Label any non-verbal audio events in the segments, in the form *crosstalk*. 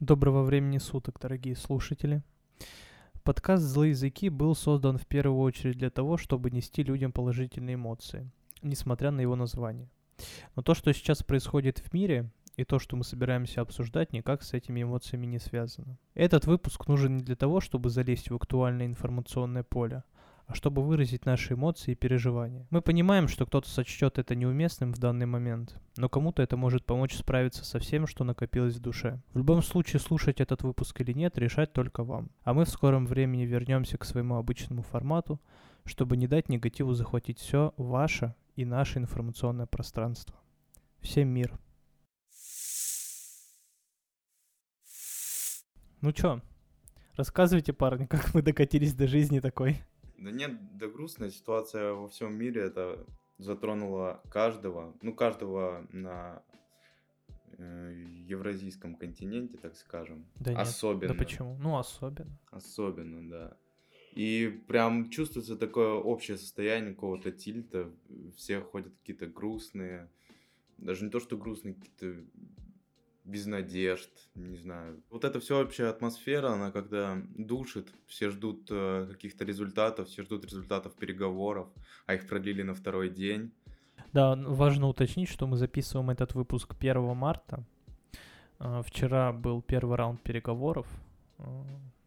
Доброго времени суток, дорогие слушатели. Подкаст «Злые языки» был создан в первую очередь для того, чтобы нести людям положительные эмоции, несмотря на его название. Но то, что сейчас происходит в мире, и то, что мы собираемся обсуждать, никак с этими эмоциями не связано. Этот выпуск нужен не для того, чтобы залезть в актуальное информационное поле, чтобы выразить наши эмоции и переживания. Мы понимаем, что кто-то сочтет это неуместным в данный момент, но кому-то это может помочь справиться со всем, что накопилось в душе. В любом случае, слушать этот выпуск или нет, решать только вам. А мы в скором времени вернемся к своему обычному формату, чтобы не дать негативу захватить все ваше и наше информационное пространство. Всем мир! Ну чё, рассказывайте, парни, *laughs* как мы докатились до жизни такой. Да нет, да грустная ситуация во всем мире, это затронула каждого, ну каждого на э, евразийском континенте, так скажем. Да нет, особенно. Да почему? Ну, особенно. Особенно, да. И прям чувствуется такое общее состояние какого-то тильта. Все ходят какие-то грустные. Даже не то, что грустные, какие-то без надежд, не знаю. Вот это все общая атмосфера, она когда душит, все ждут э, каких-то результатов, все ждут результатов переговоров, а их продлили на второй день. Да, важно уточнить, что мы записываем этот выпуск 1 марта. Э, вчера был первый раунд переговоров э,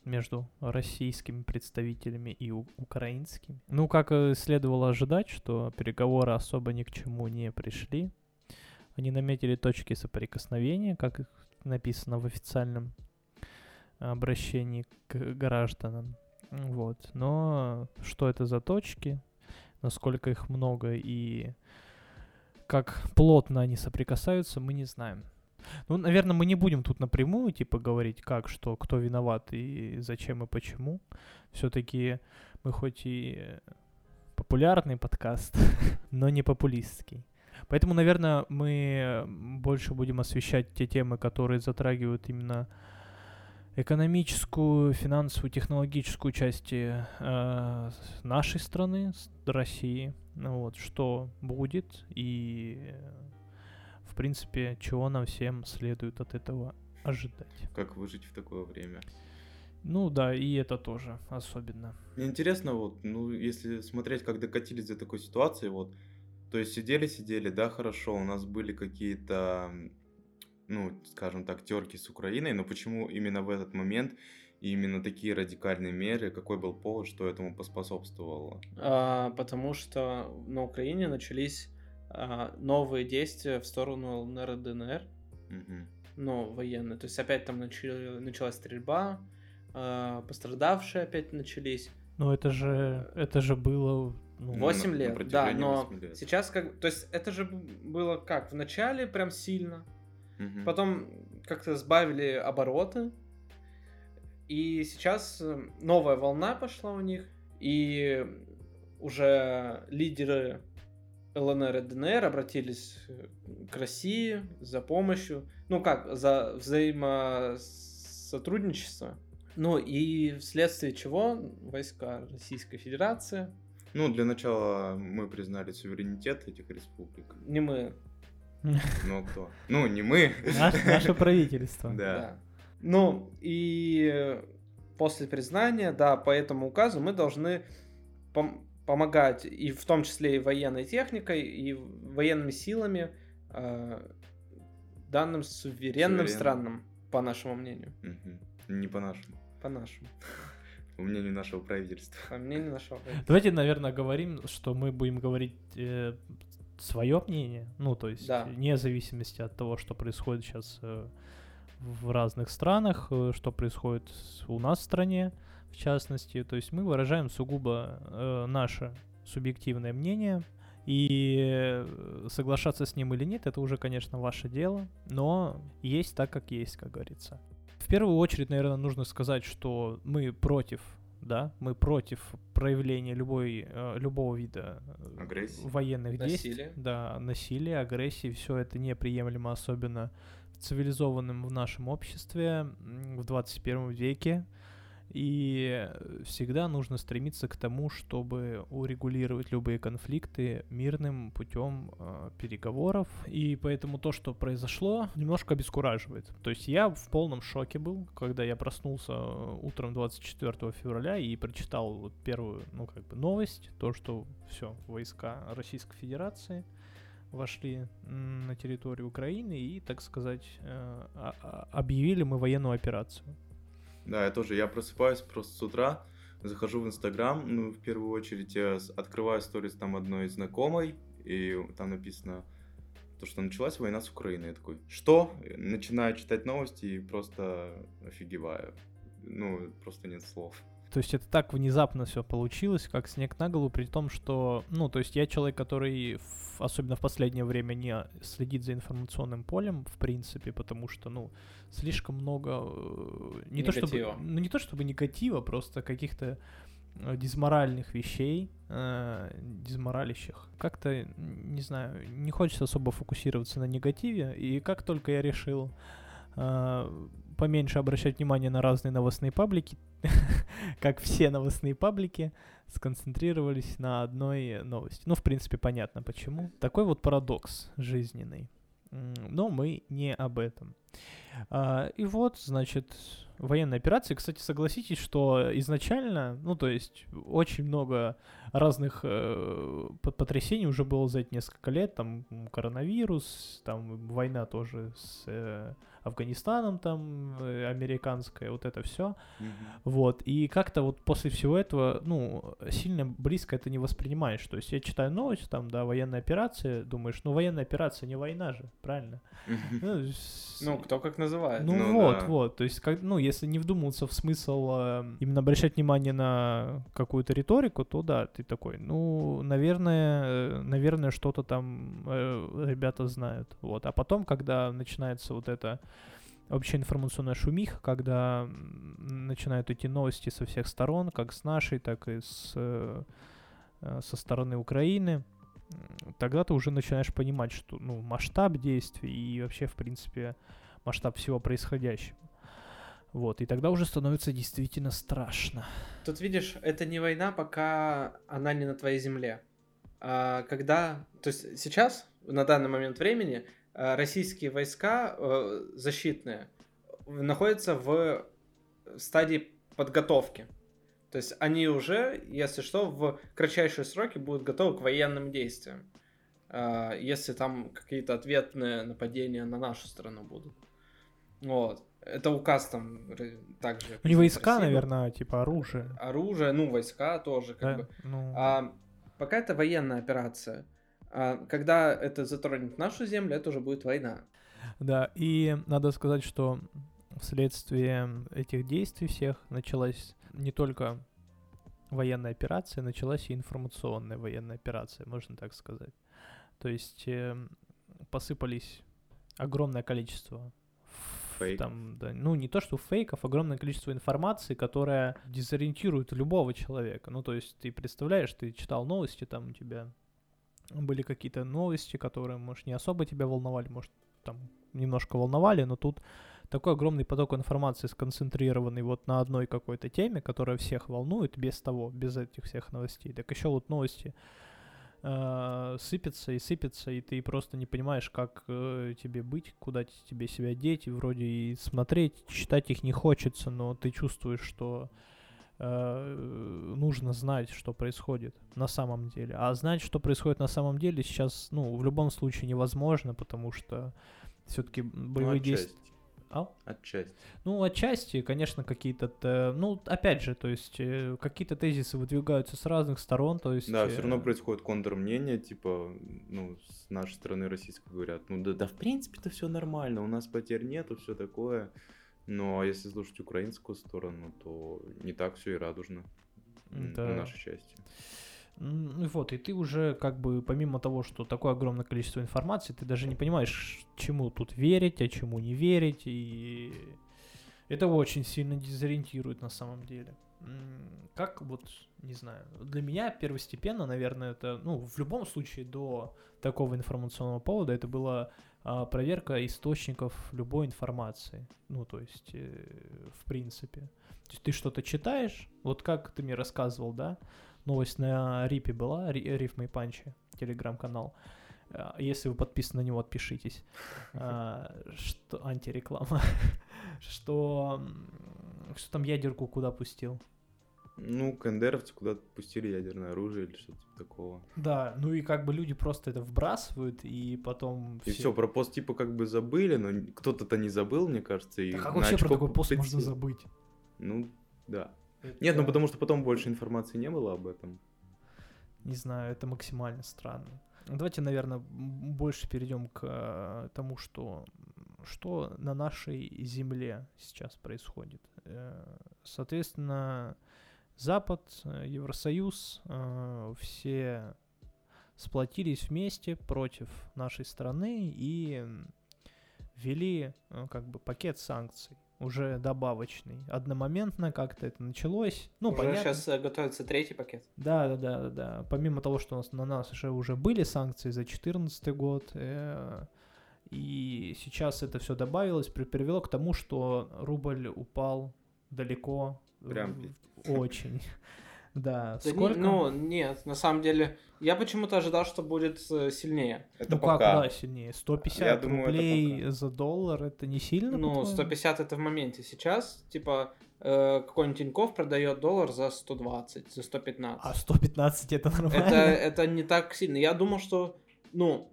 между российскими представителями и украинскими. Ну, как следовало ожидать, что переговоры особо ни к чему не пришли. Они наметили точки соприкосновения, как их написано в официальном обращении к гражданам. Вот. Но что это за точки, насколько их много и как плотно они соприкасаются, мы не знаем. Ну, наверное, мы не будем тут напрямую, типа, говорить, как, что, кто виноват и зачем и почему. Все-таки мы хоть и популярный подкаст, *laughs* но не популистский. Поэтому, наверное, мы больше будем освещать те темы, которые затрагивают именно экономическую, финансовую, технологическую части э, нашей страны, России. Ну вот, что будет и, в принципе, чего нам всем следует от этого ожидать. Как выжить в такое время. Ну да, и это тоже особенно. Мне интересно, вот, ну, если смотреть, как докатились до такой ситуации, вот, то есть сидели-сидели, да, хорошо, у нас были какие-то, ну, скажем так, терки с Украиной, но почему именно в этот момент и именно такие радикальные меры, какой был повод, что этому поспособствовало? А, потому что на Украине начались а, новые действия в сторону ЛНР и ДНР, Угу. ну, военные. То есть опять там начали, началась стрельба, а, пострадавшие опять начались. Но это же, это же было... ну, Вот. 8 на- на лет, да, протяжении но лет. сейчас как... То есть это же было как? В начале прям сильно, Мгм. потом как-то сбавили обороты, и сейчас э, новая волна пошла у них, и уже лидеры ЛНР и ДНР обратились э, к России за помощью, ну как, за взаимосотрудничество. Ну и вследствие чего войска Российской Федерации, Ну, для начала мы признали суверенитет этих республик. не мы, Но кто? Ну, не мы. наш- наше правительство. Да. Ну, и после признания, да, по этому указу мы должны пом- помогать, и в том числе и военной техникой, и военными силами э, данным суверенным странам, по нашему мнению. Не по-нашему. По нашему. По мнению нашего правительства. По мнению нашего правительства. Давайте, наверное, говорим, что мы будем говорить свое мнение, ну, то есть, Да. вне зависимости от того, что происходит сейчас в разных странах, э, что происходит у нас в стране, в частности. То есть мы выражаем сугубо э, наше субъективное мнение, и э, соглашаться с ним или нет, это уже, конечно, ваше дело, но есть так, как есть, как говорится. В первую очередь, наверное, нужно сказать, что мы против, да, мы против проявления любой, э, любого вида э, Агрессии. военных действий, Насилия. да, насилия, агрессии, все это неприемлемо, особенно в цивилизованном в нашем обществе в 21 веке. И всегда нужно стремиться к тому, чтобы урегулировать любые конфликты мирным путем э, переговоров. И поэтому то, что произошло, немножко обескураживает. То есть я в полном шоке был, когда я проснулся э, утром 24 февраля и прочитал первую, ну как бы новость, то, что все, войска Российской Федерации вошли на территорию Украины и, так сказать, э, объявили мы военную операцию. Да, я тоже. Я просыпаюсь просто с утра, захожу в Инстаграм, ну, в первую очередь я открываю сторис там одной знакомой, и там написано то, что началась война с Украиной. Я такой, что? Начинаю читать новости и просто офигеваю. Ну, просто нет слов. То есть это так внезапно все получилось, как снег на голову, при том, что, ну, то есть я человек, который, в, особенно в последнее время, не следит за информационным полем, в принципе, потому что, ну, слишком много, э, не негатива. то чтобы, ну, не то чтобы негатива, просто каких-то э, дизморальных вещей, э, дизморалищих. Как-то, не знаю, не хочется особо фокусироваться на негативе, и как только я решил э, поменьше обращать внимание на разные новостные паблики, *laughs* как все новостные паблики, сконцентрировались на одной новости. Ну, в принципе, понятно почему. Такой вот парадокс жизненный. Но мы не об этом. А, и вот, значит, военная операция. Кстати, согласитесь, что изначально, ну, то есть, очень много разных э, потрясений уже было за эти несколько лет. Там коронавирус, там война тоже с э, Афганистаном там, э, американская, вот это все. Mm-hmm. Вот, и как-то вот после всего этого, ну, сильно близко это не воспринимаешь. То есть я читаю новость, там, да, военная операция, думаешь, ну, военная операция не война же, правильно? Mm-hmm. Ну, *laughs* ну, кто как называет. Ну, ну вот, да. вот, то есть, как, ну, если не вдумываться в смысл э, именно обращать внимание на какую-то риторику, то да, ты такой, ну, наверное, э, наверное, что-то там э, ребята знают, вот. А потом, когда начинается вот это вообще информационная шумиха, когда начинают идти новости со всех сторон, как с нашей, так и с, э, э, со стороны Украины, тогда ты уже начинаешь понимать, что ну, масштаб действий и вообще, в принципе, масштаб всего происходящего. Вот, и тогда уже становится действительно страшно. Тут видишь, это не война, пока она не на твоей земле. А когда, то есть сейчас, на данный момент времени, Э, российские войска э, защитные находятся в стадии подготовки. То есть они уже, если что, в кратчайшие сроки будут готовы к военным действиям. Э, если там какие-то ответные нападения на нашу страну будут. Вот. Это указ там также. Не войска, России. наверное, типа оружие. Оружие, ну, войска тоже, как да? бы. Ну... А, пока это военная операция. А когда это затронет нашу землю, это уже будет война. Да, и надо сказать, что вследствие этих действий всех началась не только военная операция, началась и информационная военная операция, можно так сказать. То есть э, посыпались огромное количество Фейк. там, да, ну не то что фейков, огромное количество информации, которая дезориентирует любого человека. Ну то есть ты представляешь, ты читал новости, там у тебя были какие-то новости, которые, может, не особо тебя волновали, может, там немножко волновали, но тут такой огромный поток информации сконцентрированный вот на одной какой-то теме, которая всех волнует, без того, без этих всех новостей. Так еще вот новости э, сыпятся и сыпятся, и ты просто не понимаешь, как э, тебе быть, куда тебе себя деть, и вроде и смотреть, читать их не хочется, но ты чувствуешь, что Э, нужно знать, что происходит на самом деле. А знать, что происходит на самом деле, сейчас, ну, в любом случае невозможно, потому что все-таки боевые ну, действия... А? Отчасти. Ну, отчасти, конечно, какие-то... Ну, опять же, то есть, э, какие-то тезисы выдвигаются с разных сторон, то есть... Да, все равно э, происходит контрмнение, типа, ну, с нашей стороны российской говорят, ну, да, да в принципе-то все нормально, у нас потерь нету, все такое. Но если слушать украинскую сторону, то не так все и радужно да. на нашей части. Вот, и ты уже как бы помимо того, что такое огромное количество информации, ты даже не понимаешь, чему тут верить, а чему не верить, и это очень сильно дезориентирует на самом деле. Как вот, не знаю, для меня первостепенно, наверное, это, ну, в любом случае до такого информационного повода это было а, проверка источников любой информации. Ну, то есть, э, в принципе. То есть ты что-то читаешь, вот как ты мне рассказывал, да, новость на Рипе была, Ри- Рифма и Панчи, телеграм-канал. А, Если вы подписаны на него, отпишитесь. А, Что антиреклама. *laughs* Что что там ядерку куда пустил? Ну, кандеровцы куда-то пустили ядерное оружие или что-то типа такого. Да, ну и как бы люди просто это вбрасывают, и потом... И все, про пост типа как бы забыли, но кто-то-то не забыл, мне кажется. И Да как на вообще про такой пост можно забыть? Ну, да. Нет, ну потому что потом больше информации не было об этом. Не знаю, это максимально странно. Давайте, наверное, больше перейдем к э, тому, что, что на нашей земле сейчас происходит. Э, Соответственно, Запад, Евросоюз, э, все сплотились вместе против нашей страны и ввели как бы пакет санкций уже добавочный. Одномоментно как-то это началось. Ну, Уже понятно. сейчас готовится третий пакет. Да, да, да, да, да. Помимо того, что у нас, на нас уже, уже были санкции за 2014 год, э, и сейчас это все добавилось, при- привело к тому, что рубль упал далеко. э, Прям очень. Да, Да не- сколько? ну, нет, на самом деле, я почему-то ожидал, что будет э, сильнее. Это ну пока. как, да, сильнее. 150 Я думаю, это рублей пока. за доллар, это не сильно? Ну, по-твоему? 150 это в моменте. Сейчас, типа, э, какой-нибудь Тинькофф продает доллар за 120, за 115. А 115 это нормально? это, это не так сильно. Я думал, что, ну,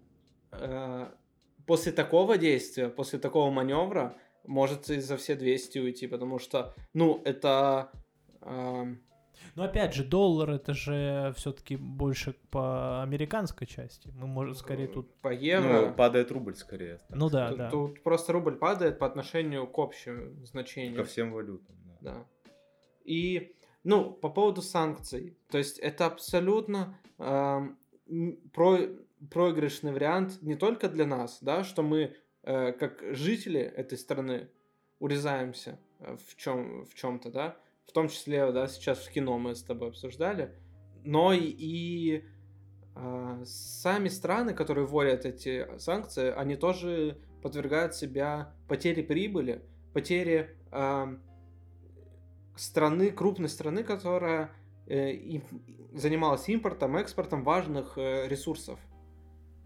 э, после такого действия, после такого маневра, может и за все 200 уйти, потому что, ну, это... эм, Но опять же, доллар это же все-таки больше по американской части. Мы, может, скорее тут... по евро. Ну, падает рубль скорее. Ну да, Тут, да. тут просто рубль падает по отношению к общему значению. Ко всем валютам. да. Да. И, ну, по поводу санкций. То есть это абсолютно м, про, проигрышный вариант не только для нас, да, что мы э, как жители этой страны урезаемся э, в чем в чем-то, да, в том числе, да, сейчас в кино мы с тобой обсуждали, но и, и а, сами страны, которые вводят эти санкции, они тоже подвергают себя потере прибыли, потере ам, страны, крупной страны, которая э, им- занималась импортом, экспортом важных э, ресурсов.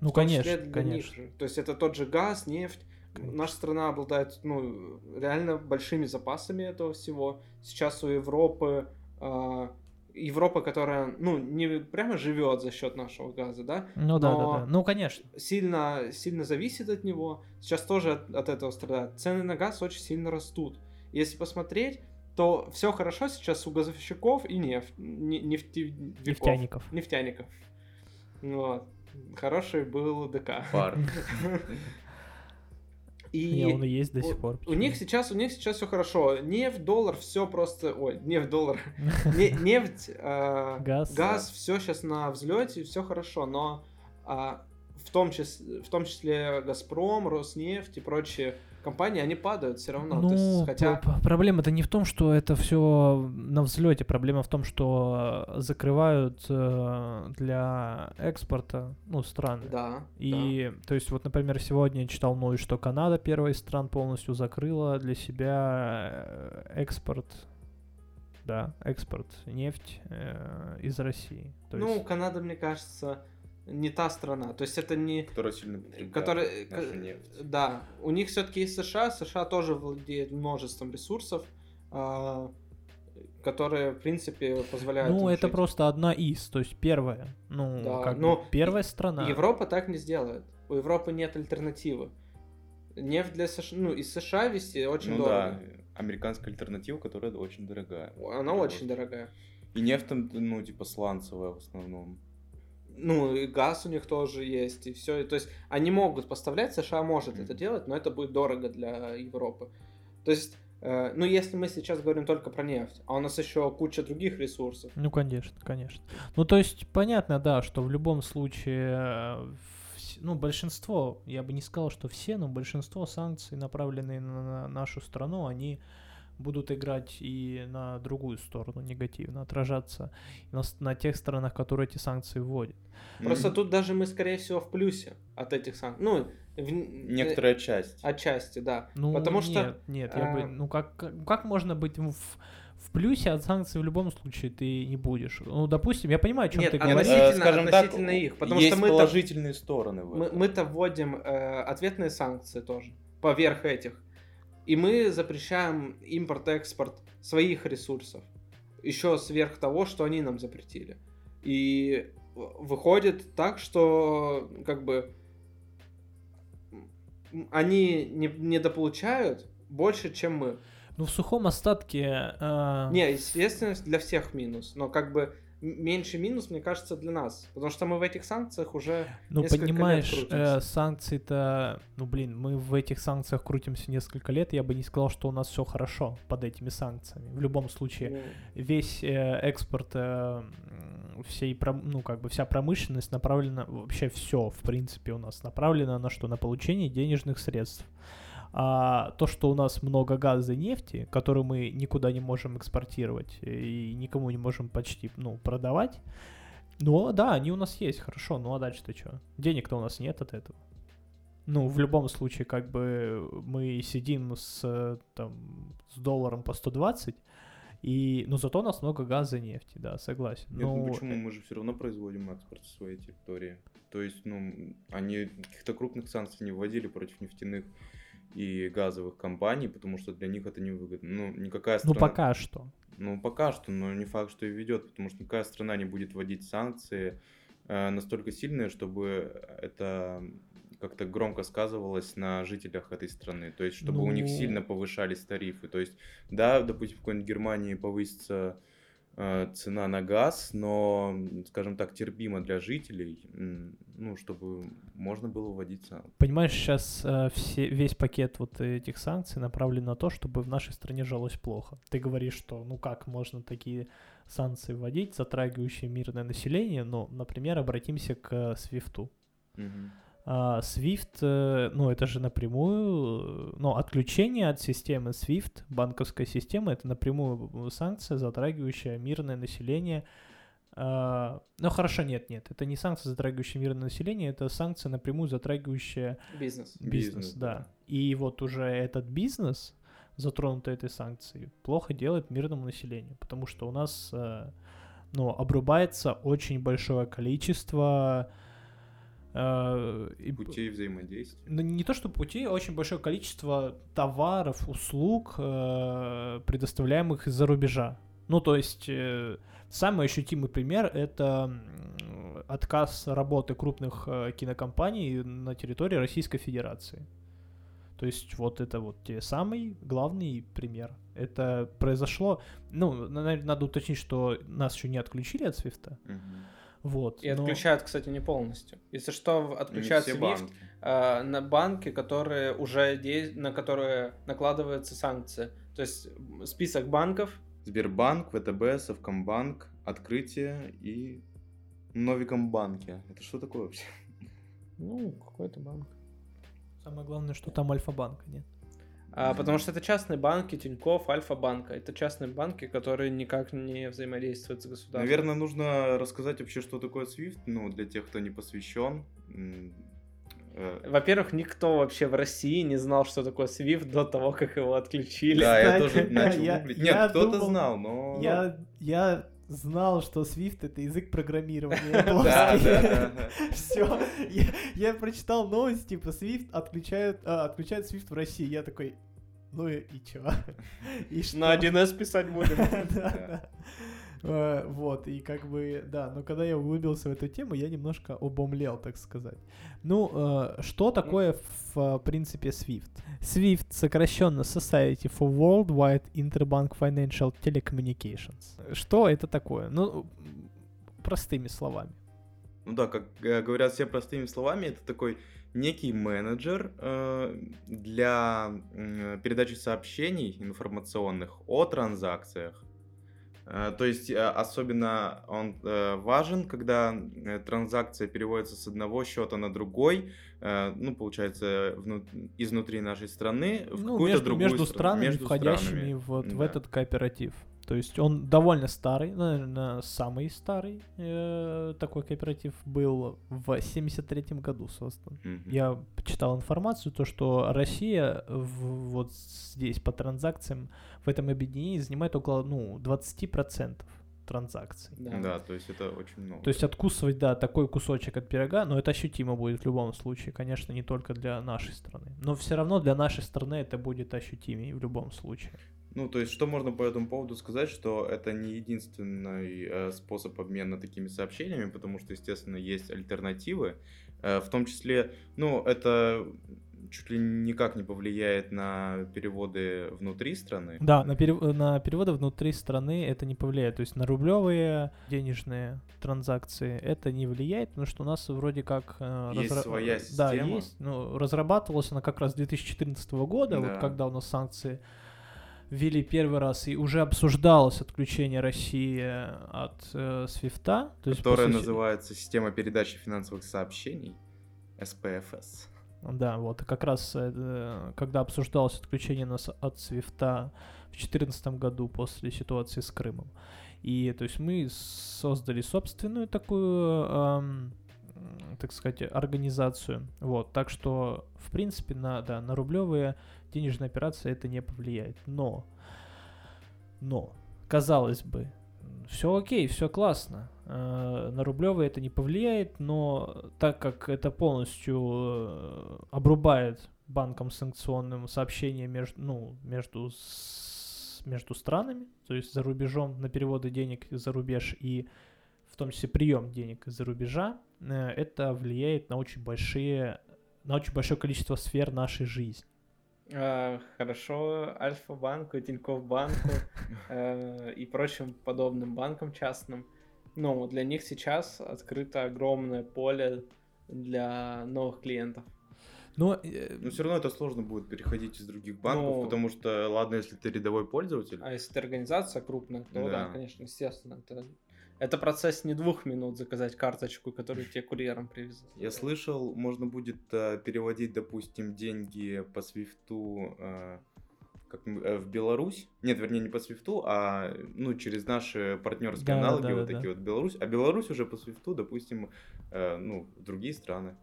Ну, конечно, конечно. них. То есть это тот же газ, нефть. Конечно. Наша страна обладает ну, реально большими запасами этого всего. Сейчас у Европы а, Европа, которая ну, не прямо живет за счет нашего газа, да, Ну да, Но- да, да. Ну, конечно. сильно, сильно зависит от него. Сейчас тоже от, от этого страдает. Цены на газ очень сильно растут. Если посмотреть, то все хорошо сейчас у газовщиков и нефть, не- нефтевиков. Нефтяников. Нефтяников. Вот. Хороший был ДК. Пар. *laughs* И Не, он и есть до у- сих пор. у них сейчас, у них сейчас все хорошо. Нефть, доллар, все просто, ой, нефть, доллар, *laughs* Не- нефть, э, Газ. газ, все сейчас на взлете, все хорошо, но а, в том числе, в том числе Газпром, Роснефть и прочие компании, они падают все равно. То есть, Ну, хотя проблема-то не в том, что это все на взлете. Проблема в том, что закрывают э, для экспорта, ну, страны. да, И, то есть, вот, например, сегодня я читал новость, что Канада первая из стран полностью закрыла для себя э, экспорт, да, экспорт нефть э, из России. То да. ну есть, Канада, мне кажется, не та страна. То есть это не Которая сильно потребляет который, нашу к- нефть. да, у них все-таки есть США, США тоже владеет множеством ресурсов, а, которые, в принципе, позволяют. ну, им это жить. просто одна из, то есть первая, ну, Да, как бы но первая страна. Европа так не сделает. У Европы нет альтернативы. Нефть для США, ну, из США вести очень Ну дорого. да, американская альтернатива, которая очень дорогая. Она Вот. очень дорогая. И нефть там, ну, типа, сланцевая в основном. Ну, и газ у них тоже есть, и все. То есть они могут поставлять, США может Мгм. это делать, но это будет дорого для Европы. То есть, э, ну, если мы сейчас говорим только про нефть, а у нас еще куча других ресурсов. Ну, конечно, конечно. Ну, то есть, понятно, да, что в любом случае, э, ну, большинство, я бы не сказал, что все, но большинство санкций, направленные на, на нашу страну, они будут играть и на другую сторону негативно, отражаться на, на тех сторонах, которые эти санкции вводят. Просто mm-hmm. тут даже мы, скорее всего, в плюсе от этих санкций. Ну, в... некоторая часть. Отчасти, да. Ну, Потому нет, что... Нет, я бы... Ну, как, как можно быть в в плюсе от санкций в любом случае ты не будешь. Ну, допустим, я понимаю, о чем Нет, ты говоришь. Относительно, скажем относительно так, их, потому есть что мы положительные стороны. Мы, мы-то вводим э, ответные санкции тоже поверх этих, и мы запрещаем импорт-экспорт своих ресурсов еще сверх того, что они нам запретили. И выходит так, что как бы они не недополучают больше, чем мы. Ну, в сухом остатке... Э... Не, естественно, для всех минус, но как бы меньший минус, мне кажется, для нас. Потому что мы в этих санкциях уже Ну, понимаешь, э, санкции-то... Ну, блин, мы в этих санкциях крутимся несколько лет. Я бы не сказал, что у нас все хорошо под этими санкциями. В любом случае, ну... весь э, экспорт э, всей, ну, как бы вся промышленность направлена... Вообще все, в принципе, у нас направлено на что? На получение денежных средств. А то, что у нас много газа и нефти, который мы никуда не можем экспортировать и никому не можем почти ну, продавать, ну да, они у нас есть, хорошо, ну а дальше-то что? Денег-то у нас нет от этого. Ну, в любом случае, как бы мы сидим с, там, с долларом по 120, и, но зато у нас много газа и нефти, да, согласен. Нет, ну но... ну почему? Мы же все равно производим экспорт в своей территории. То есть, ну, они каких-то крупных санкций не вводили против нефтяных и газовых компаний, потому что для них это невыгодно. Ну, никакая ну, страна... Ну, пока что. Ну, пока что, но не факт, что и ведет, потому что никакая страна не будет вводить санкции э, настолько сильные, чтобы это как-то громко сказывалось на жителях этой страны. То есть, чтобы ну... у них ну. сильно повышались тарифы. То есть, да, допустим, в какой-нибудь Германии повысится цена на газ, но, скажем так, терпимо для жителей, ну, чтобы можно было вводить санкции. Понимаешь, сейчас э, все, весь пакет вот этих санкций направлен на то, чтобы в нашей стране жилось плохо. Ты говоришь, что ну как можно такие санкции вводить, затрагивающие мирное население, ну, например, обратимся к Свифту. Угу. А, Swift, э, ну, это же напрямую, ну, отключение от системы Swift, банковской системы, это напрямую санкция, затрагивающая мирное население. А, ну, хорошо, нет, нет, это не санкция, затрагивающая мирное население, это санкция напрямую затрагивающая бизнес. Бизнес, бизнес да. да. И вот уже этот бизнес, затронутый этой санкцией, плохо делает мирному населению, потому что у нас, э, ну, обрубается очень большое количество Э, путей взаимодействия. Ну, не то, что путей, а очень большое количество товаров, услуг, э, предоставляемых из-за рубежа. Ну, то есть, э, самый ощутимый пример — это отказ работы крупных кинокомпаний на территории Российской Федерации. То есть вот это вот те самый главный пример. Это произошло, ну, надо уточнить, что нас еще не отключили от Свифта. Угу. Вот, и но... отключают, кстати, не полностью. Если что, отключают SWIFT банки. Э, на банки, которые уже де... на которые накладываются санкции. То есть список банков. Сбербанк, ВТБ, Совкомбанк, Открытие и Новикомбанке. Это что такое вообще? Ну, какой-то банк. Самое главное, что там Альфа-банка нет. А, потому что это частные банки, Тинькофф, Альфа-банка. Это частные банки, которые никак не взаимодействуют с государством. Наверное, нужно рассказать вообще, что такое SWIFT, ну, для тех, кто не посвящен. Э, Во-первых, никто вообще в России не знал, что такое SWIFT до того, как его отключили. Да, я тоже начал гуглить. Нет, кто-то знал, но... Я, я знал, что Swift это язык программирования. *laughs* Да, да, *laughs* Все. Я прочитал новость, типа Swift отключают, а, отключают Swift в России. Я такой, ну и чё? *laughs* На 1С писать будем. Э, вот, и как бы, да, но когда я углубился в эту тему, я немножко обомлел, так сказать. Ну, э, что такое, в принципе, SWIFT? SWIFT сокращенно Society for Worldwide Interbank Financial Telecommunications. Что это такое? Ну, простыми словами. Ну да, как э, говорят все простыми словами, это такой некий менеджер э, для э, передачи сообщений информационных о транзакциях Э, то есть э, особенно он э, важен, когда транзакция переводится с одного счета на другой, ну, получается, вну... изнутри нашей страны в ну, какую-то между, другую между странами, между входящими странами. вот да. в этот кооператив. То есть он довольно старый, наверное, самый старый э, такой кооператив был в 73 году создан. Мгм. Я почитал информацию, то что Россия в- вот здесь по транзакциям в этом объединении занимает около ну, 20% транзакций. Да. то есть это очень много. То есть откусывать, да, такой кусочек от пирога, но это ощутимо будет в любом случае, конечно, не только для нашей страны. Но все равно для нашей страны это будет ощутимее в любом случае. Ну, то есть, что можно по этому поводу сказать, что это не единственный э, способ обмена такими сообщениями, потому что, естественно, есть альтернативы, Э, в том числе, ну, это чуть ли никак не повлияет на переводы внутри страны. Да, на, перев- на переводы внутри страны это не повлияет. То есть на рублевые денежные транзакции это не влияет, потому что у нас вроде как... э, Есть своя Да, система. есть. Ну, разрабатывалась она как раз с 2014 года, Да. вот когда у нас санкции ввели первый раз, и уже обсуждалось отключение России от э, Свифта. То есть, которая сути- называется система передачи финансовых сообщений, СПФС. Да, вот как раз э, когда обсуждалось отключение нас от Свифта в 2014 году после ситуации с Крымом. И то есть мы создали собственную такую, эм, так сказать, организацию. Вот, так что, в принципе, на, да, на рублевые денежные операции это не повлияет. Но, но, казалось бы, все окей, все классно. Э, На рублевые это не повлияет, но так как это полностью э, обрубает банкам санкционным сообщения между, ну, между, между странами, то есть за рубежом на переводы денег за рубеж и том числе прием денег из-за рубежа, э, это влияет на очень большие, на очень большое количество сфер нашей жизни. А, Хорошо Альфа-банку, Тинькофф банку э, и прочим подобным банкам частным. Ну, для них сейчас открыто огромное поле для новых клиентов. Но, э, Но все равно это сложно будет переходить из других банков, Ну- потому что, ладно, если ты рядовой пользователь, А если это организация крупная, то да, Да. конечно, естественно. Это, это процесс не двух минут заказать карточку, которую тебе курьером привезут. Я слышал, можно будет э, переводить, допустим, деньги по свифту э, как, э, в Беларусь. Нет, вернее, не по свифту, а ну, через наши партнерские Да, да, аналоги, да, вот да, такие вот Беларусь. А Беларусь уже по свифту, допустим, э, ну, в другие страны.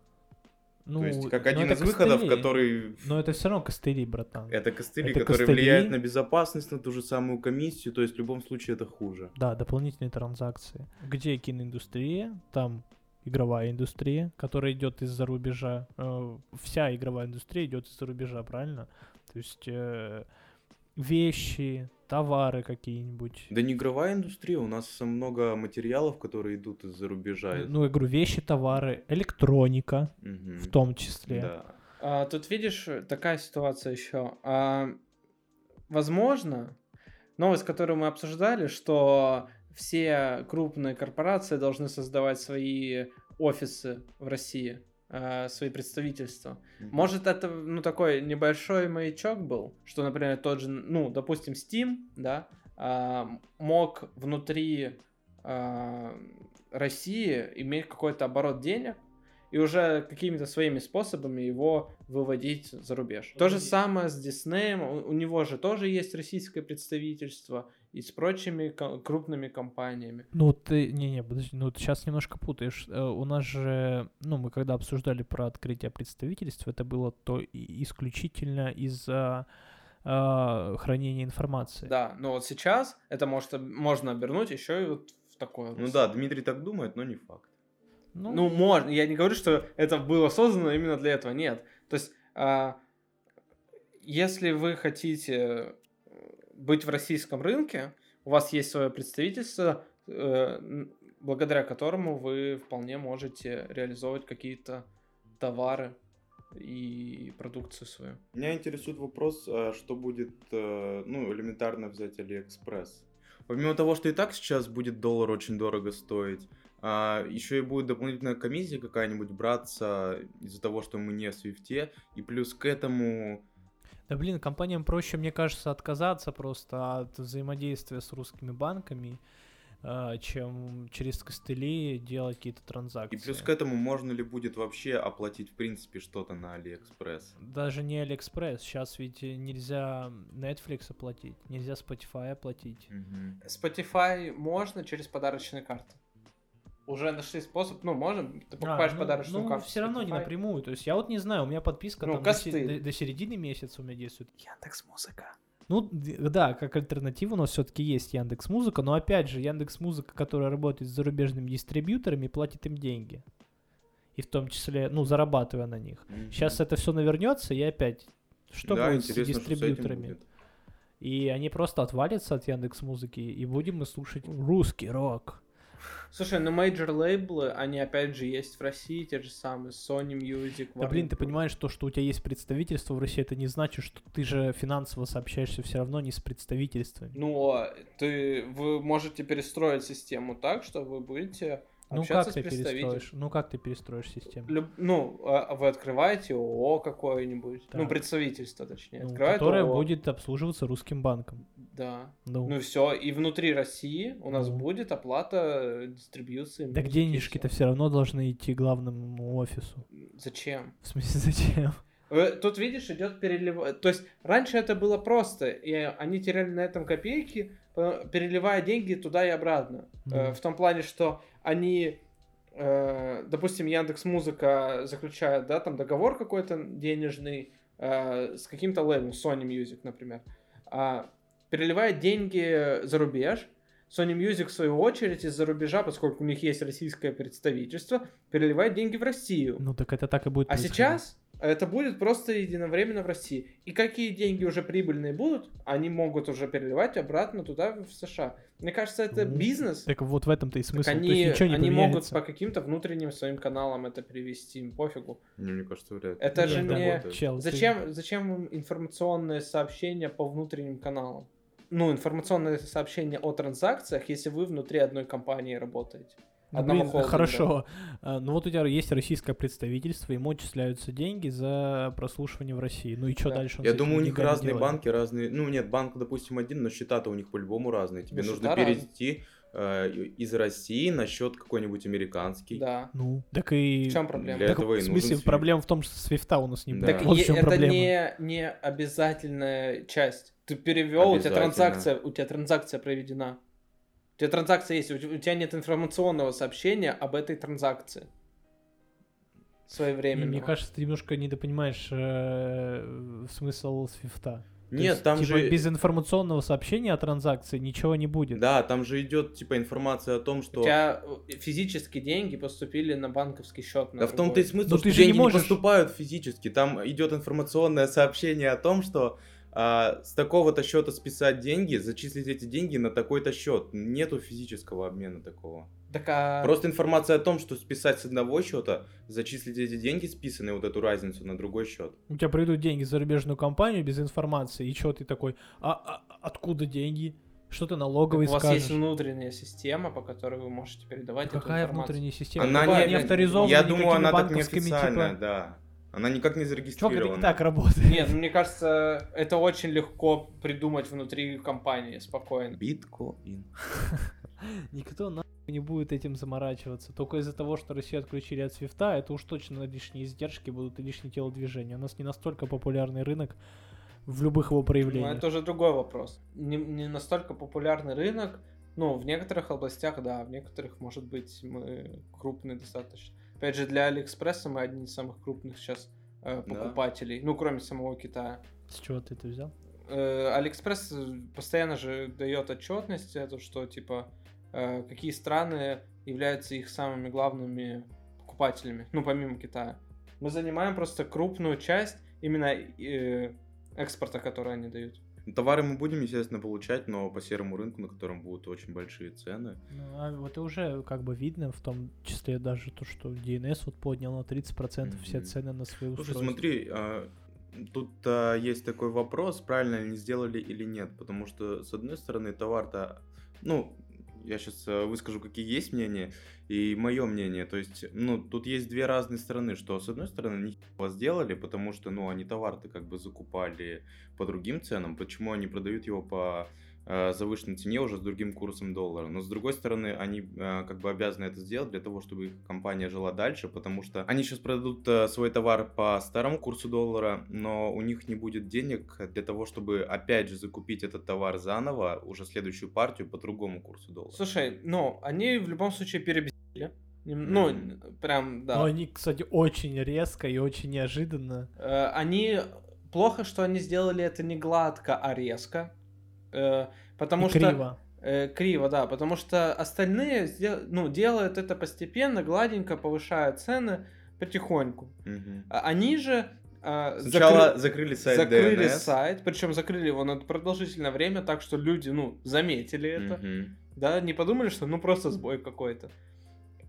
Ну, То есть, как но один из выходов, костыли. который... Но это все равно костыли, братан. Это костыли, Это которые костыли. влияют на безопасность, на ту же самую комиссию, то есть в любом случае это хуже. Да, дополнительные транзакции. Где киноиндустрия, там игровая индустрия, которая идет из-за рубежа. Э, Вся игровая индустрия идет из-за рубежа, правильно? То есть э, вещи, товары какие-нибудь. Да не игровая индустрия, у нас много материалов, которые идут из-за рубежа. Ну, я говорю, вещи, товары, электроника Мгм. в том числе. Да. А, тут видишь, такая ситуация еще. А, возможно, новость, которую мы обсуждали, что все крупные корпорации должны создавать свои офисы в России, свои представительства. Мгм. Может, это, ну, такой небольшой маячок был, что, например, тот же, ну, допустим, Steam, да, а, мог внутри а, России иметь какой-то оборот денег, и уже какими-то своими способами его выводить за рубеж. То же самое с Диснеем, у, у него же тоже есть российское представительство и с прочими ко- крупными компаниями. Ну, ты, не-не, подожди, ну, ты сейчас немножко путаешь. Э, У нас же, ну, мы когда обсуждали про открытие представительства, это было то исключительно из-за а, хранения информации. Да, но вот сейчас это может, можно обернуть еще и вот в такое. Ну да, Дмитрий так думает, но не факт. Ну, можно. Я не говорю, что это было создано именно для этого. Нет. То есть, а, если вы хотите э, быть в российском рынке, у вас есть свое представительство, э, благодаря которому вы вполне можете реализовывать какие-то товары и продукцию свою. Меня интересует вопрос, а, что будет, э, ну, элементарно взять Алиэкспресс. Помимо того, что и так сейчас будет доллар очень дорого стоить, еще и будет дополнительная комиссия какая-нибудь браться из-за того, что мы не в SWIFT е, и плюс к этому Да блин, компаниям проще, мне кажется, отказаться просто от взаимодействия с русскими банками, э, чем через костыли делать какие-то транзакции. И плюс к этому можно ли будет вообще оплатить в принципе что-то на Алиэкспресс? Даже не Алиэкспресс, сейчас ведь нельзя Netflix оплатить, нельзя Spotify оплатить. Мгм. Spotify можно через подарочные карты. Уже нашли способ, ну, можно, ты покупаешь А, ну, подарочную ну, карту. все равно не напрямую. То есть я вот не знаю, у меня подписка Ну, там до, до- до середины месяца у меня действует. Яндекс Музыка. Ну, да, как альтернатива у нас все-таки есть Яндекс Музыка, но опять же, Яндекс Музыка, которая работает с зарубежными дистрибьюторами, платит им деньги. И в том числе, ну, зарабатывая на них. Мгм. Сейчас это все навернется, и опять, что да, будет с дистрибьюторами? будет. И они просто отвалятся от Яндекс Музыки, и будем мы слушать русский рок. Слушай, ну major лейблы, они опять же есть в России, те же самые, Sony Music. Да блин, ты понимаешь, то, что у тебя есть представительство в России, это не значит, что ты же финансово сообщаешься все равно не с представительствами. Ну, а ты, вы можете перестроить систему так, что вы будете Ну как ты перестроишь? Ну как ты перестроишь систему? Люб- Ну, а вы открываете ООО какое-нибудь, ну, Так. представительство, точнее, Ну, открывает которое ООО. будет обслуживаться русским банком. Да. Ну, Ну все, и внутри России у нас Ну. будет оплата дистрибьюции. и денежки-то все равно должны идти главному офису. Зачем? В смысле, *laughs* зачем? Э, Тут, видишь, идет перелив... То есть раньше это было просто, и они теряли на этом копейки, э, переливая деньги туда и обратно. Ну. В том плане, что они, э, допустим, Яндекс Музыка заключает, да, там договор какой-то денежный э, с каким-то лейблом, Sony Music, например, а, переливает деньги за рубеж. Sony Music, в свою очередь, из-за рубежа, поскольку у них есть российское представительство, переливает деньги в Россию. Ну так это так и будет А сейчас это будет просто единовременно в России. И какие деньги уже прибыльные будут, они могут уже переливать обратно туда, в США. Мне кажется, это Ну, бизнес. Так вот в этом-то и Так смысл. То они, есть ничего не они могут по каким-то внутренним своим каналам это перевести, им пофигу. Не, мне кажется, вряд ли. Это Нет, же да, не... Чел, ты- Зачем, зачем им информационные сообщения по внутренним каналам? Ну, информационные сообщения о транзакциях, если вы внутри одной компании работаете. Одного блин, холдинга. хорошо. А, Ну вот у тебя есть российское представительство, ему отчисляются деньги за прослушивание в России. Ну и что Да. дальше? Я думаю, у них разные делает? банки, разные. Ну, нет, банк, допустим, один, но счета-то у них по-любому разные. Тебе Ну, нужно перевести э, из России на счет какой-нибудь американский. Да. Ну, так и... В чем проблема? Для Так этого и в смысле, проблема в том, что свифта у нас не Да. будет. Так Вот в е- чем это проблема. не, не обязательная часть. Ты перевел, у тебя транзакция, у тебя транзакция проведена. У тебя транзакция есть, у те- у тебя нет информационного сообщения об этой транзакции. Своевременно. мне кажется, ты немножко недопонимаешь э, смысл свифта. То Нет, есть, там типа, же... без информационного сообщения о транзакции ничего не будет. Да, там же идет типа информация о том, У что... тебя э, физически деньги поступили на банковский счет. на Да в том-то и смысл, Но что ты же не деньги не можешь- поступают физически. Там идет информационное сообщение о том, что а, с такого-то счета списать деньги, зачислить эти деньги на такой-то счет. Нету физического обмена такого. Так, а- Просто информация о том, что списать с одного счета, зачислить эти деньги списанные, вот эту разницу на другой счет. У тебя придут деньги в зарубежную компанию без информации, и что ты такой, а, а откуда деньги? Что ты так налоговый у вас скажешь? есть внутренняя система, по которой вы можете передавать эту Какая информацию. внутренняя система? Она не- не авторизована Я думаю, она так не банковскими, официальная, типа... да. Она никак не Чё, зарегистрирована. как так работает? Нет, ну, мне кажется, это очень легко придумать внутри компании спокойно. Биткоин. *laughs* Никто нахуй не будет этим заморачиваться. Только из-за того, что Россию отключили от свифта, это уж точно лишние издержки будут и лишние телодвижения. У нас не настолько популярный рынок в любых его проявлениях. это уже другой вопрос. Не, не настолько популярный рынок. Ну, в некоторых областях, да, в некоторых, может быть, мы крупные достаточно. Опять же, для Алиэкспресса мы одни из самых крупных сейчас э, Да. покупателей. Ну, кроме самого Китая. С чего ты это взял? Э, Алиэкспресс э, постоянно же дает отчетность, это что, типа, э, какие страны являются их самыми главными покупателями, ну, помимо Китая. Мы занимаем просто крупную часть именно э, экспорта, который они дают. Товары мы будем, естественно, получать, но по серому рынку, на котором будут очень большие цены. Ну, а вот и уже как бы видно, в том числе даже то, что DNS вот поднял на 30% все Мгм. цены на свои Слушай, устройства. смотри, а, тут а, есть такой вопрос, правильно они сделали или нет, потому что, с одной стороны, товар-то, ну, я сейчас выскажу, какие есть мнения, и мое мнение. То есть, ну, тут есть две разные стороны, что с одной стороны, они вас сделали, потому что, ну, они товар-то как бы закупали по другим ценам, почему они продают его по Э, завышенной цене уже с другим курсом доллара. Но с другой стороны, они э, как бы обязаны это сделать для того, чтобы их компания жила дальше, потому что они сейчас продадут э, свой товар по старому курсу доллара, но у них не будет денег для того, чтобы опять же закупить этот товар заново, уже следующую партию по другому курсу доллара. Слушай, ну, они в любом случае перебесили. Ну, mm. прям, да. Но они, кстати, очень резко и очень неожиданно. Они... Плохо, что они сделали это не гладко, а резко. Э, потому и что... Криво. Э, криво, да, потому что остальные ну, делают это постепенно, гладенько, повышают цены потихоньку. Угу. Они же э, Сначала закры... закрыли сайт Закрыли DNS. сайт, причем закрыли его на продолжительное время, так что люди, ну, заметили это, угу. да, не подумали, что ну просто сбой какой-то.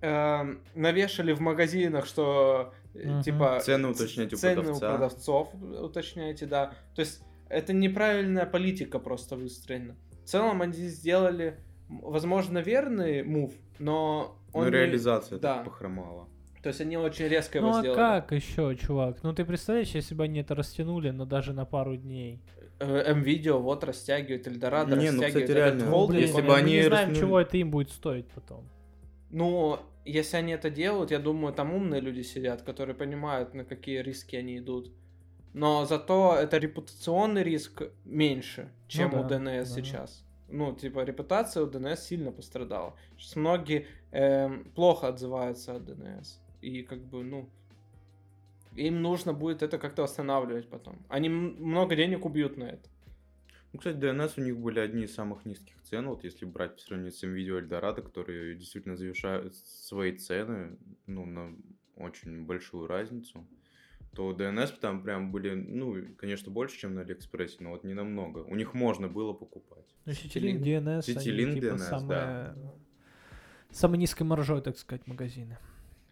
Э, навешали в магазинах, что угу. типа цены уточняйте у цены продавца. у продавцов уточняйте, да. То есть это неправильная политика просто выстроена. В целом они сделали, возможно, верный мув, но он... Но реализация не... да. похромала. То есть они очень резко его ну, а сделали. Ну а как еще, чувак? Ну ты представляешь, если бы они это растянули, но даже на пару дней. М-видео вот растягивает, Эльдорадо не, растягивает. Ну, кстати, реально, ну, блин, если бы мы они не знаем, растянули... чего это им будет стоить потом. Ну, если они это делают, я думаю, там умные люди сидят, которые понимают, на какие риски они идут. Но зато это репутационный риск меньше, чем ну, да, у DNS да. сейчас. Ну, типа, репутация у DNS сильно пострадала. Сейчас многие э, плохо отзываются о DNS. И как бы, ну, им нужно будет это как-то восстанавливать потом. Они много денег убьют на это. Ну, кстати, DNS у них были одни из самых низких цен, вот если брать по сравнению с NVIDIA Eldorado, которые действительно завышают свои цены, ну, на очень большую разницу то DNS там прям были, ну, конечно, больше, чем на Алиэкспрессе, но вот не намного. У них можно было покупать. Ну, Citilink DNS, они, типа, DNS, самые... да. Самой низкой маржой, так сказать, магазины.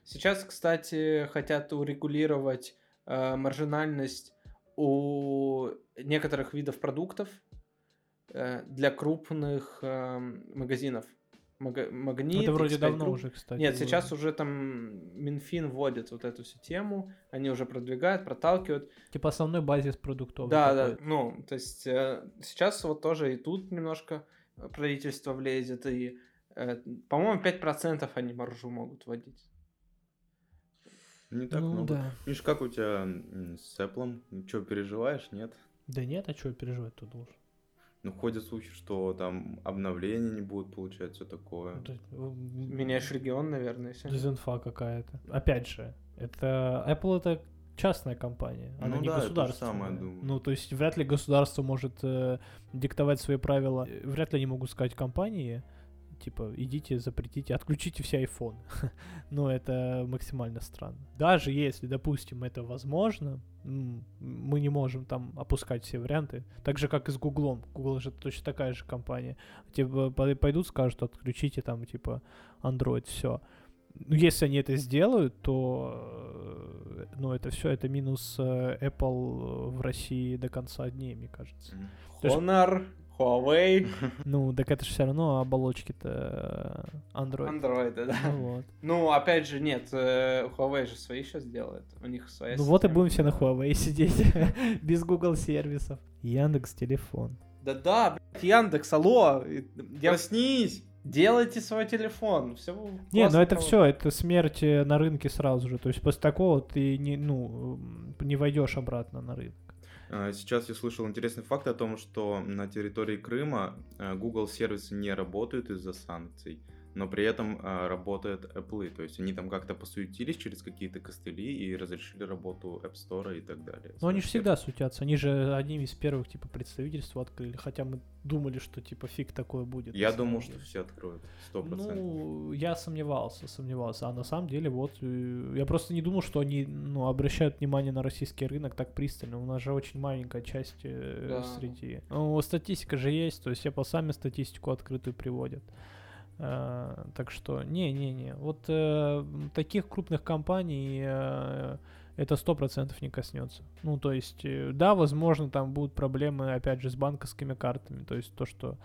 Сейчас, кстати, хотят урегулировать э, маржинальность у некоторых видов продуктов э, для крупных э, магазинов. Маг... Магнит. Это вроде давно уже, кстати. Нет, сейчас уже там Минфин вводит вот эту всю тему, они уже продвигают, проталкивают. Типа основной базис продуктов. Да, да, ну, то есть э, сейчас вот тоже и тут немножко правительство влезет, и, э, по-моему, 5% они маржу могут вводить. Не так ну, много. Да. Миш, как у тебя с Apple? Что, переживаешь, нет? Да нет, а что переживать тут должен? Ну, ходят слухи, что там обновления не будут получать, все такое. Меняешь регион, наверное, если... Дезинфа какая-то. Опять же, это... Apple это частная компания, она ну, не да, государственная. самое, думаю. Ну, то есть вряд ли государство может э, диктовать свои правила. Вряд ли они могут сказать компании, типа, идите, запретите, отключите все iPhone. *laughs* Но это максимально странно. Даже если, допустим, это возможно, мы не можем там опускать все варианты. Так же, как и с Гуглом. Google же точно такая же компания. Типа, пойдут, скажут, отключите там, типа, Android, все. Ну, если они это сделают, то, э, ну, это все, это минус э, Apple в России до конца дней, мне кажется. Honor Huawei. *laughs* Ну, так это же все равно оболочки-то э, Android. Android, да. Ну, вот. ну, опять же, нет, э, Huawei же свои сейчас делает. У них своя Ну вот и будем все на Huawei сидеть. *laughs* Без Google сервисов. Яндекс телефон. Да-да, блядь, Яндекс, алло. Я... Проснись! Делайте свой телефон. Все не, ну это все, это смерть э, на рынке сразу же. То есть после такого ты не, ну, не войдешь обратно на рынок. А, сейчас я слышал интересный факт о том, что на территории Крыма э, Google сервисы не работают из-за санкций но при этом а, работает Apple, то есть они там как-то посуетились через какие-то костыли и разрешили работу App Store и так далее. Но они же всегда сутятся, они же одними из первых типа представительств открыли, хотя мы думали, что типа фиг такое будет. Я думал, что все откроют, сто процентов. Ну, я сомневался, сомневался, а на самом деле вот, э, я просто не думал, что они ну, обращают внимание на российский рынок так пристально, у нас же очень маленькая часть э, да. среди... Ну, статистика же есть, то есть Apple сами статистику открытую приводят. Uh, так что, не-не-не, вот uh, таких крупных компаний uh, это сто процентов не коснется. Ну, то есть, да, возможно, там будут проблемы, опять же, с банковскими картами, то есть то, что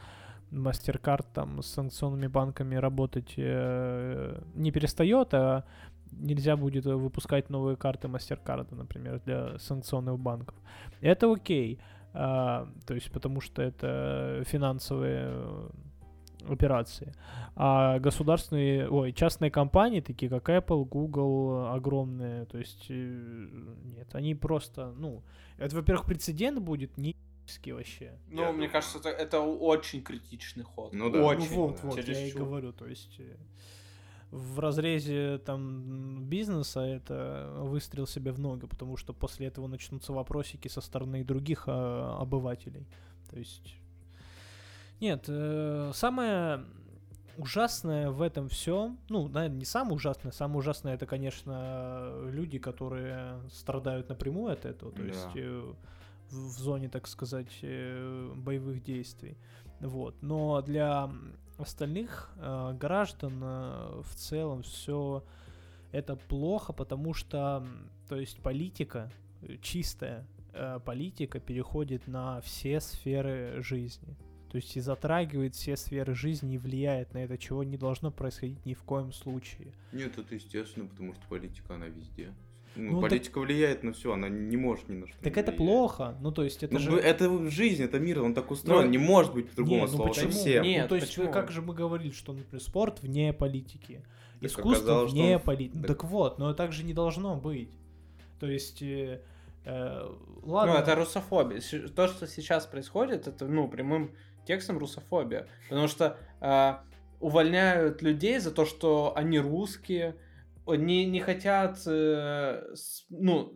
MasterCard там с санкционными банками работать э, не перестает, а нельзя будет выпускать новые карты MasterCard, например, для санкционных банков. Это окей. А, то есть потому что это финансовые э, операции. А государственные, ой, частные компании, такие как Apple, Google, огромные, то есть э, нет, они просто, ну, это, во-первых, прецедент будет не вообще. Ну, Я мне думаю. кажется, это, это очень критичный ход. Ну да. Очень. Ну, вот, вот, я и говорю, то есть э, в разрезе там бизнеса это выстрел себе в ноги, потому что после этого начнутся вопросики со стороны других а, обывателей. То есть нет, э, самое ужасное в этом всем, ну, наверное, не самое ужасное, самое ужасное это, конечно, люди, которые страдают напрямую от этого, то да. есть э, в, зоне, так сказать, э, боевых действий. Вот. Но для остальных э, граждан э, в целом все это плохо, потому что, то есть политика, чистая э, политика переходит на все сферы жизни. То есть и затрагивает все сферы жизни и влияет на это, чего не должно происходить ни в коем случае. Нет, это естественно, потому что политика, она везде. Ну, ну, политика так... влияет на все, она не может ни на что. Так это плохо. Ну, то есть это ну, же. Это жизнь, это мир, он так устроен. Ну, не может быть по-другому слова. Ну, почему? Совсем. Нет, ну, то есть, почему? как же мы говорили, что, например, спорт вне политики, так искусство вне он... политики. Так... так вот, но так же не должно быть. То есть. Э, э, ладно. Ну, это русофобия. То, что сейчас происходит, это, ну, прямым текстом русофобия. Потому что э, увольняют людей за то, что они русские, не, не хотят э, с, ну,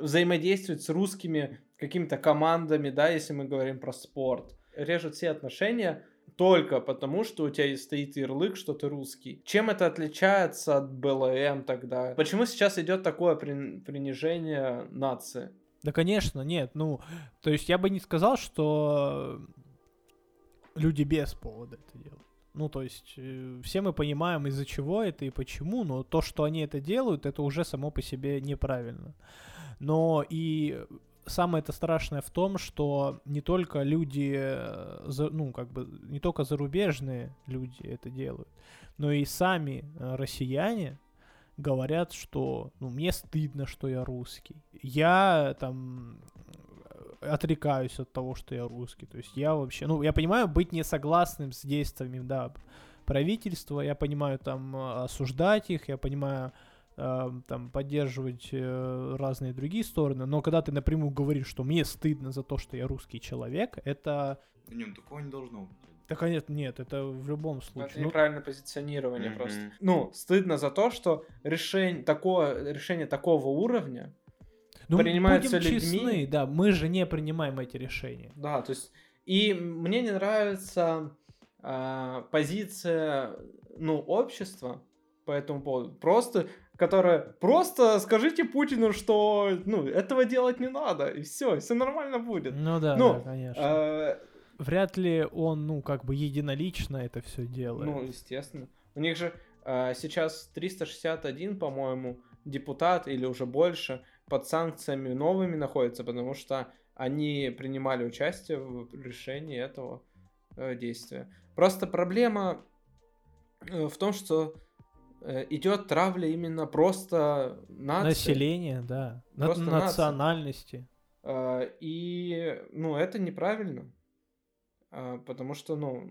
взаимодействовать с русскими какими-то командами, да, если мы говорим про спорт. Режут все отношения только потому, что у тебя стоит ярлык, что ты русский. Чем это отличается от БЛМ тогда? Почему сейчас идет такое принижение нации? Да, конечно, нет. Ну, то есть я бы не сказал, что люди без повода это делают. Ну, то есть, э, все мы понимаем, из-за чего это и почему, но то, что они это делают, это уже само по себе неправильно. Но и самое это страшное в том, что не только люди, э, ну, как бы, не только зарубежные люди это делают, но и сами э, россияне говорят, что, ну, мне стыдно, что я русский. Я там отрекаюсь от того, что я русский. То есть я вообще, ну, я понимаю быть не согласным с действиями, да, правительства, я понимаю там осуждать их, я понимаю э, там поддерживать э, разные другие стороны, но когда ты напрямую говоришь, что мне стыдно за то, что я русский человек, это... Нет, такого не должно быть. Так нет, нет, это в любом случае. Это ну... неправильное позиционирование mm-hmm. просто. Ну, стыдно за то, что решение, такое, решение такого уровня ну, принимаются будем людьми. Честны, да, мы же не принимаем эти решения. Да, то есть и мне не нравится э, позиция, ну, общества по этому поводу. Просто, которое просто скажите Путину, что, ну, этого делать не надо, и все, все нормально будет. Ну да, ну, да конечно. Э, Вряд ли он, ну, как бы единолично это все делает. Ну, естественно. У них же э, сейчас 361, по-моему, депутат или уже больше под санкциями новыми находятся, потому что они принимали участие в решении этого э, действия. Просто проблема э, в том, что э, идет травля именно просто нации. Населения, да. Просто национальности. Э, и, ну, это неправильно. Потому что, ну,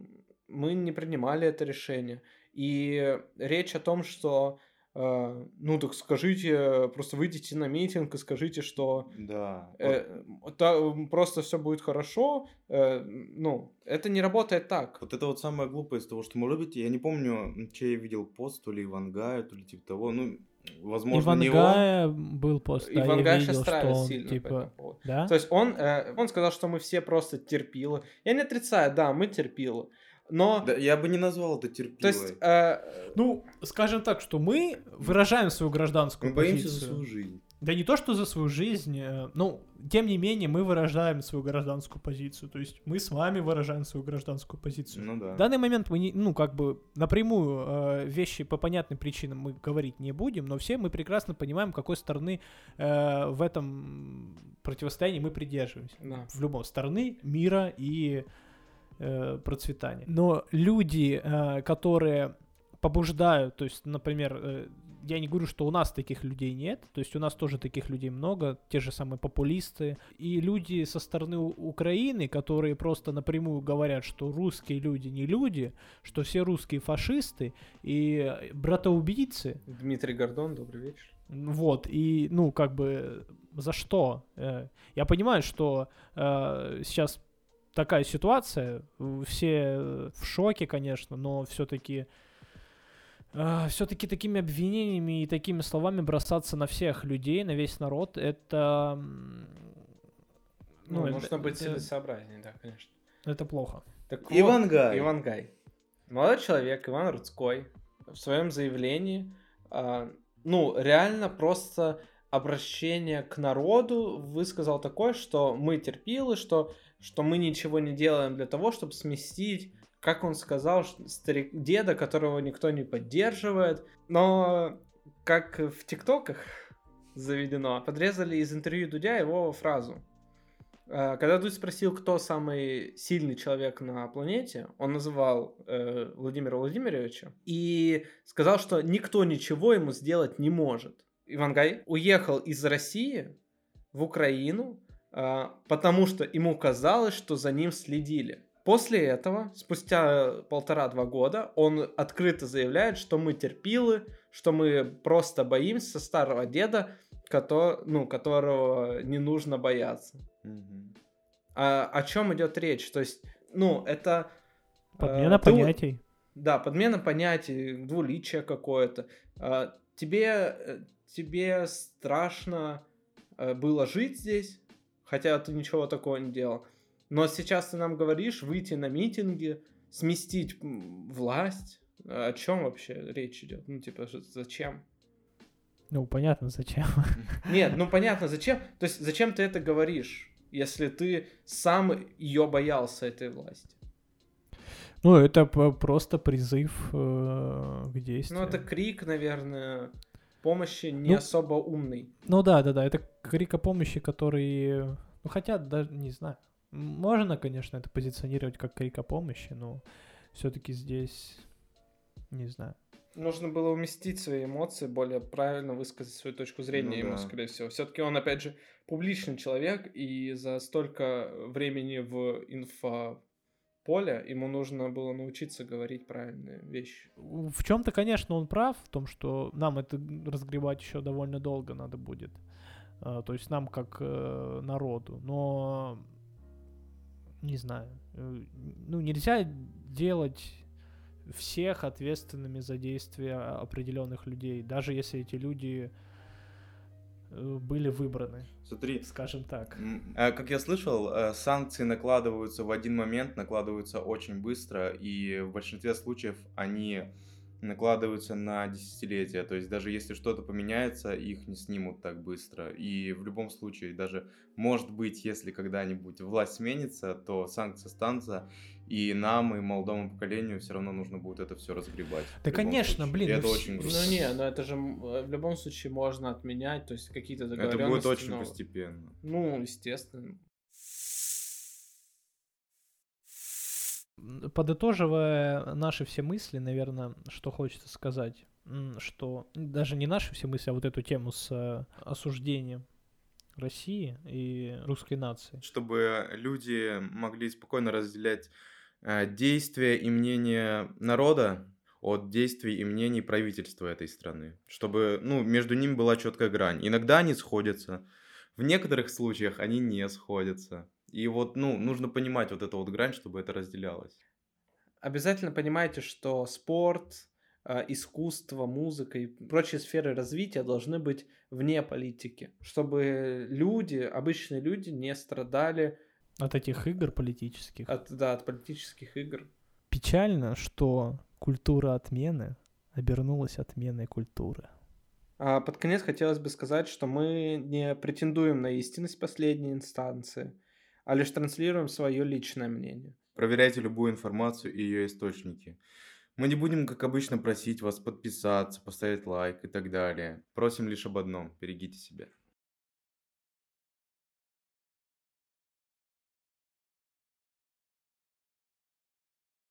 мы не принимали это решение. И речь о том, что ну так скажите, просто выйдите на митинг и скажите, что да. э, та, просто все будет хорошо. Э, ну, это не работает так. Вот это вот самое глупое из того, что, может быть, я не помню, чей я видел пост, то ли Ивангая, то ли типа того, ну, возможно, Ивангая не он. был пост, да, Ивангая сейчас нравится сильно. Типа, да? То есть он, э, он сказал, что мы все просто терпилы. Я не отрицаю, да, мы терпилы. Но... Да, я бы не назвал это терпилой. То есть, э... ну, скажем так, что мы выражаем свою гражданскую мы боимся позицию. за свою жизнь. Да не то, что за свою жизнь, э, ну, тем не менее, мы выражаем свою гражданскую позицию. То есть мы с вами выражаем свою гражданскую позицию. Ну да. В данный момент мы, не, ну, как бы напрямую э, вещи по понятным причинам мы говорить не будем, но все мы прекрасно понимаем, какой стороны э, в этом противостоянии мы придерживаемся. Да. В любом стороны мира и э, процветания. Но люди, э, которые побуждают, то есть, например, э, я не говорю, что у нас таких людей нет, то есть у нас тоже таких людей много, те же самые популисты, и люди со стороны Украины, которые просто напрямую говорят, что русские люди не люди, что все русские фашисты и братоубийцы. Дмитрий Гордон, добрый вечер. Вот, и, ну, как бы, за что? Э, я понимаю, что э, сейчас такая ситуация, все в шоке, конечно, но все-таки Uh, все-таки такими обвинениями и такими словами бросаться на всех людей, на весь народ, это... Ну, ну нужно это, быть это, целесообразнее, да, конечно. Это плохо. Так Иван вот, Гай. Иван Гай. Молодой человек, Иван Рудской, в своем заявлении, э, ну, реально просто обращение к народу высказал такое, что мы терпилы, что, что мы ничего не делаем для того, чтобы сместить как он сказал, старик, деда, которого никто не поддерживает. Но как в ТикТоках заведено, подрезали из интервью Дудя его фразу. Э, когда Дудь спросил, кто самый сильный человек на планете, он называл э, Владимира Владимировича и сказал, что никто ничего ему сделать не может. Ивангай уехал из России в Украину, э, потому что ему казалось, что за ним следили. После этого, спустя полтора-два года, он открыто заявляет, что мы терпилы, что мы просто боимся старого деда, который, ну, которого не нужно бояться. Mm-hmm. А, о чем идет речь? То есть, ну, это... Э, подмена э, понятий. Ты, да, подмена понятий, двуличие какое-то. Э, тебе, э, тебе страшно э, было жить здесь, хотя ты ничего такого не делал. Но сейчас ты нам говоришь выйти на митинги, сместить власть. О чем вообще речь идет? Ну, типа, зачем? Ну, понятно, зачем. *laughs* Нет, ну понятно, зачем. То есть, зачем ты это говоришь, если ты сам ее боялся, этой власти? Ну, это просто призыв э, к действию. Ну, это крик, наверное, помощи не ну, особо умный. Ну да, да, да, это крик о помощи, который... Ну, хотя, даже не знаю. Можно, конечно, это позиционировать как крик о помощи, но все-таки здесь не знаю. Нужно было уместить свои эмоции, более правильно высказать свою точку зрения ну, ему, да. скорее всего. Все-таки он, опять же, публичный человек, и за столько времени в инфополе ему нужно было научиться говорить правильные вещи. В чем-то, конечно, он прав, в том, что нам это разгребать еще довольно долго надо будет. А, то есть нам как э, народу. Но не знаю, э, ну, нельзя делать всех ответственными за действия определенных людей, даже если эти люди были выбраны. Смотри, скажем так. Э, как я слышал, санкции накладываются в один момент, накладываются очень быстро, и в большинстве случаев они накладываются на десятилетия. То есть даже если что-то поменяется, их не снимут так быстро. И в любом случае, даже может быть, если когда-нибудь власть сменится, то санкции останутся, и нам, и молодому поколению все равно нужно будет это все разгребать. Да, конечно, случае. блин. И это очень грустно. Ну не, но это же в любом случае можно отменять, то есть какие-то договоренности. Это будет очень но... постепенно. Ну, естественно. Подытоживая наши все мысли, наверное, что хочется сказать, что даже не наши все мысли, а вот эту тему с э, осуждением России и русской нации. Чтобы люди могли спокойно разделять э, действия и мнения народа от действий и мнений правительства этой страны. Чтобы ну, между ними была четкая грань. Иногда они сходятся, в некоторых случаях они не сходятся. И вот, ну, нужно понимать вот эту вот грань, чтобы это разделялось. Обязательно понимайте, что спорт, а, искусство, музыка и прочие сферы развития должны быть вне политики, чтобы люди, обычные люди не страдали от этих игр политических. От, да, от политических игр. Печально, что культура отмены обернулась отменой культуры. А под конец хотелось бы сказать, что мы не претендуем на истинность последней инстанции – а лишь транслируем свое личное мнение. Проверяйте любую информацию и ее источники. Мы не будем, как обычно, просить вас подписаться, поставить лайк и так далее. Просим лишь об одном – берегите себя.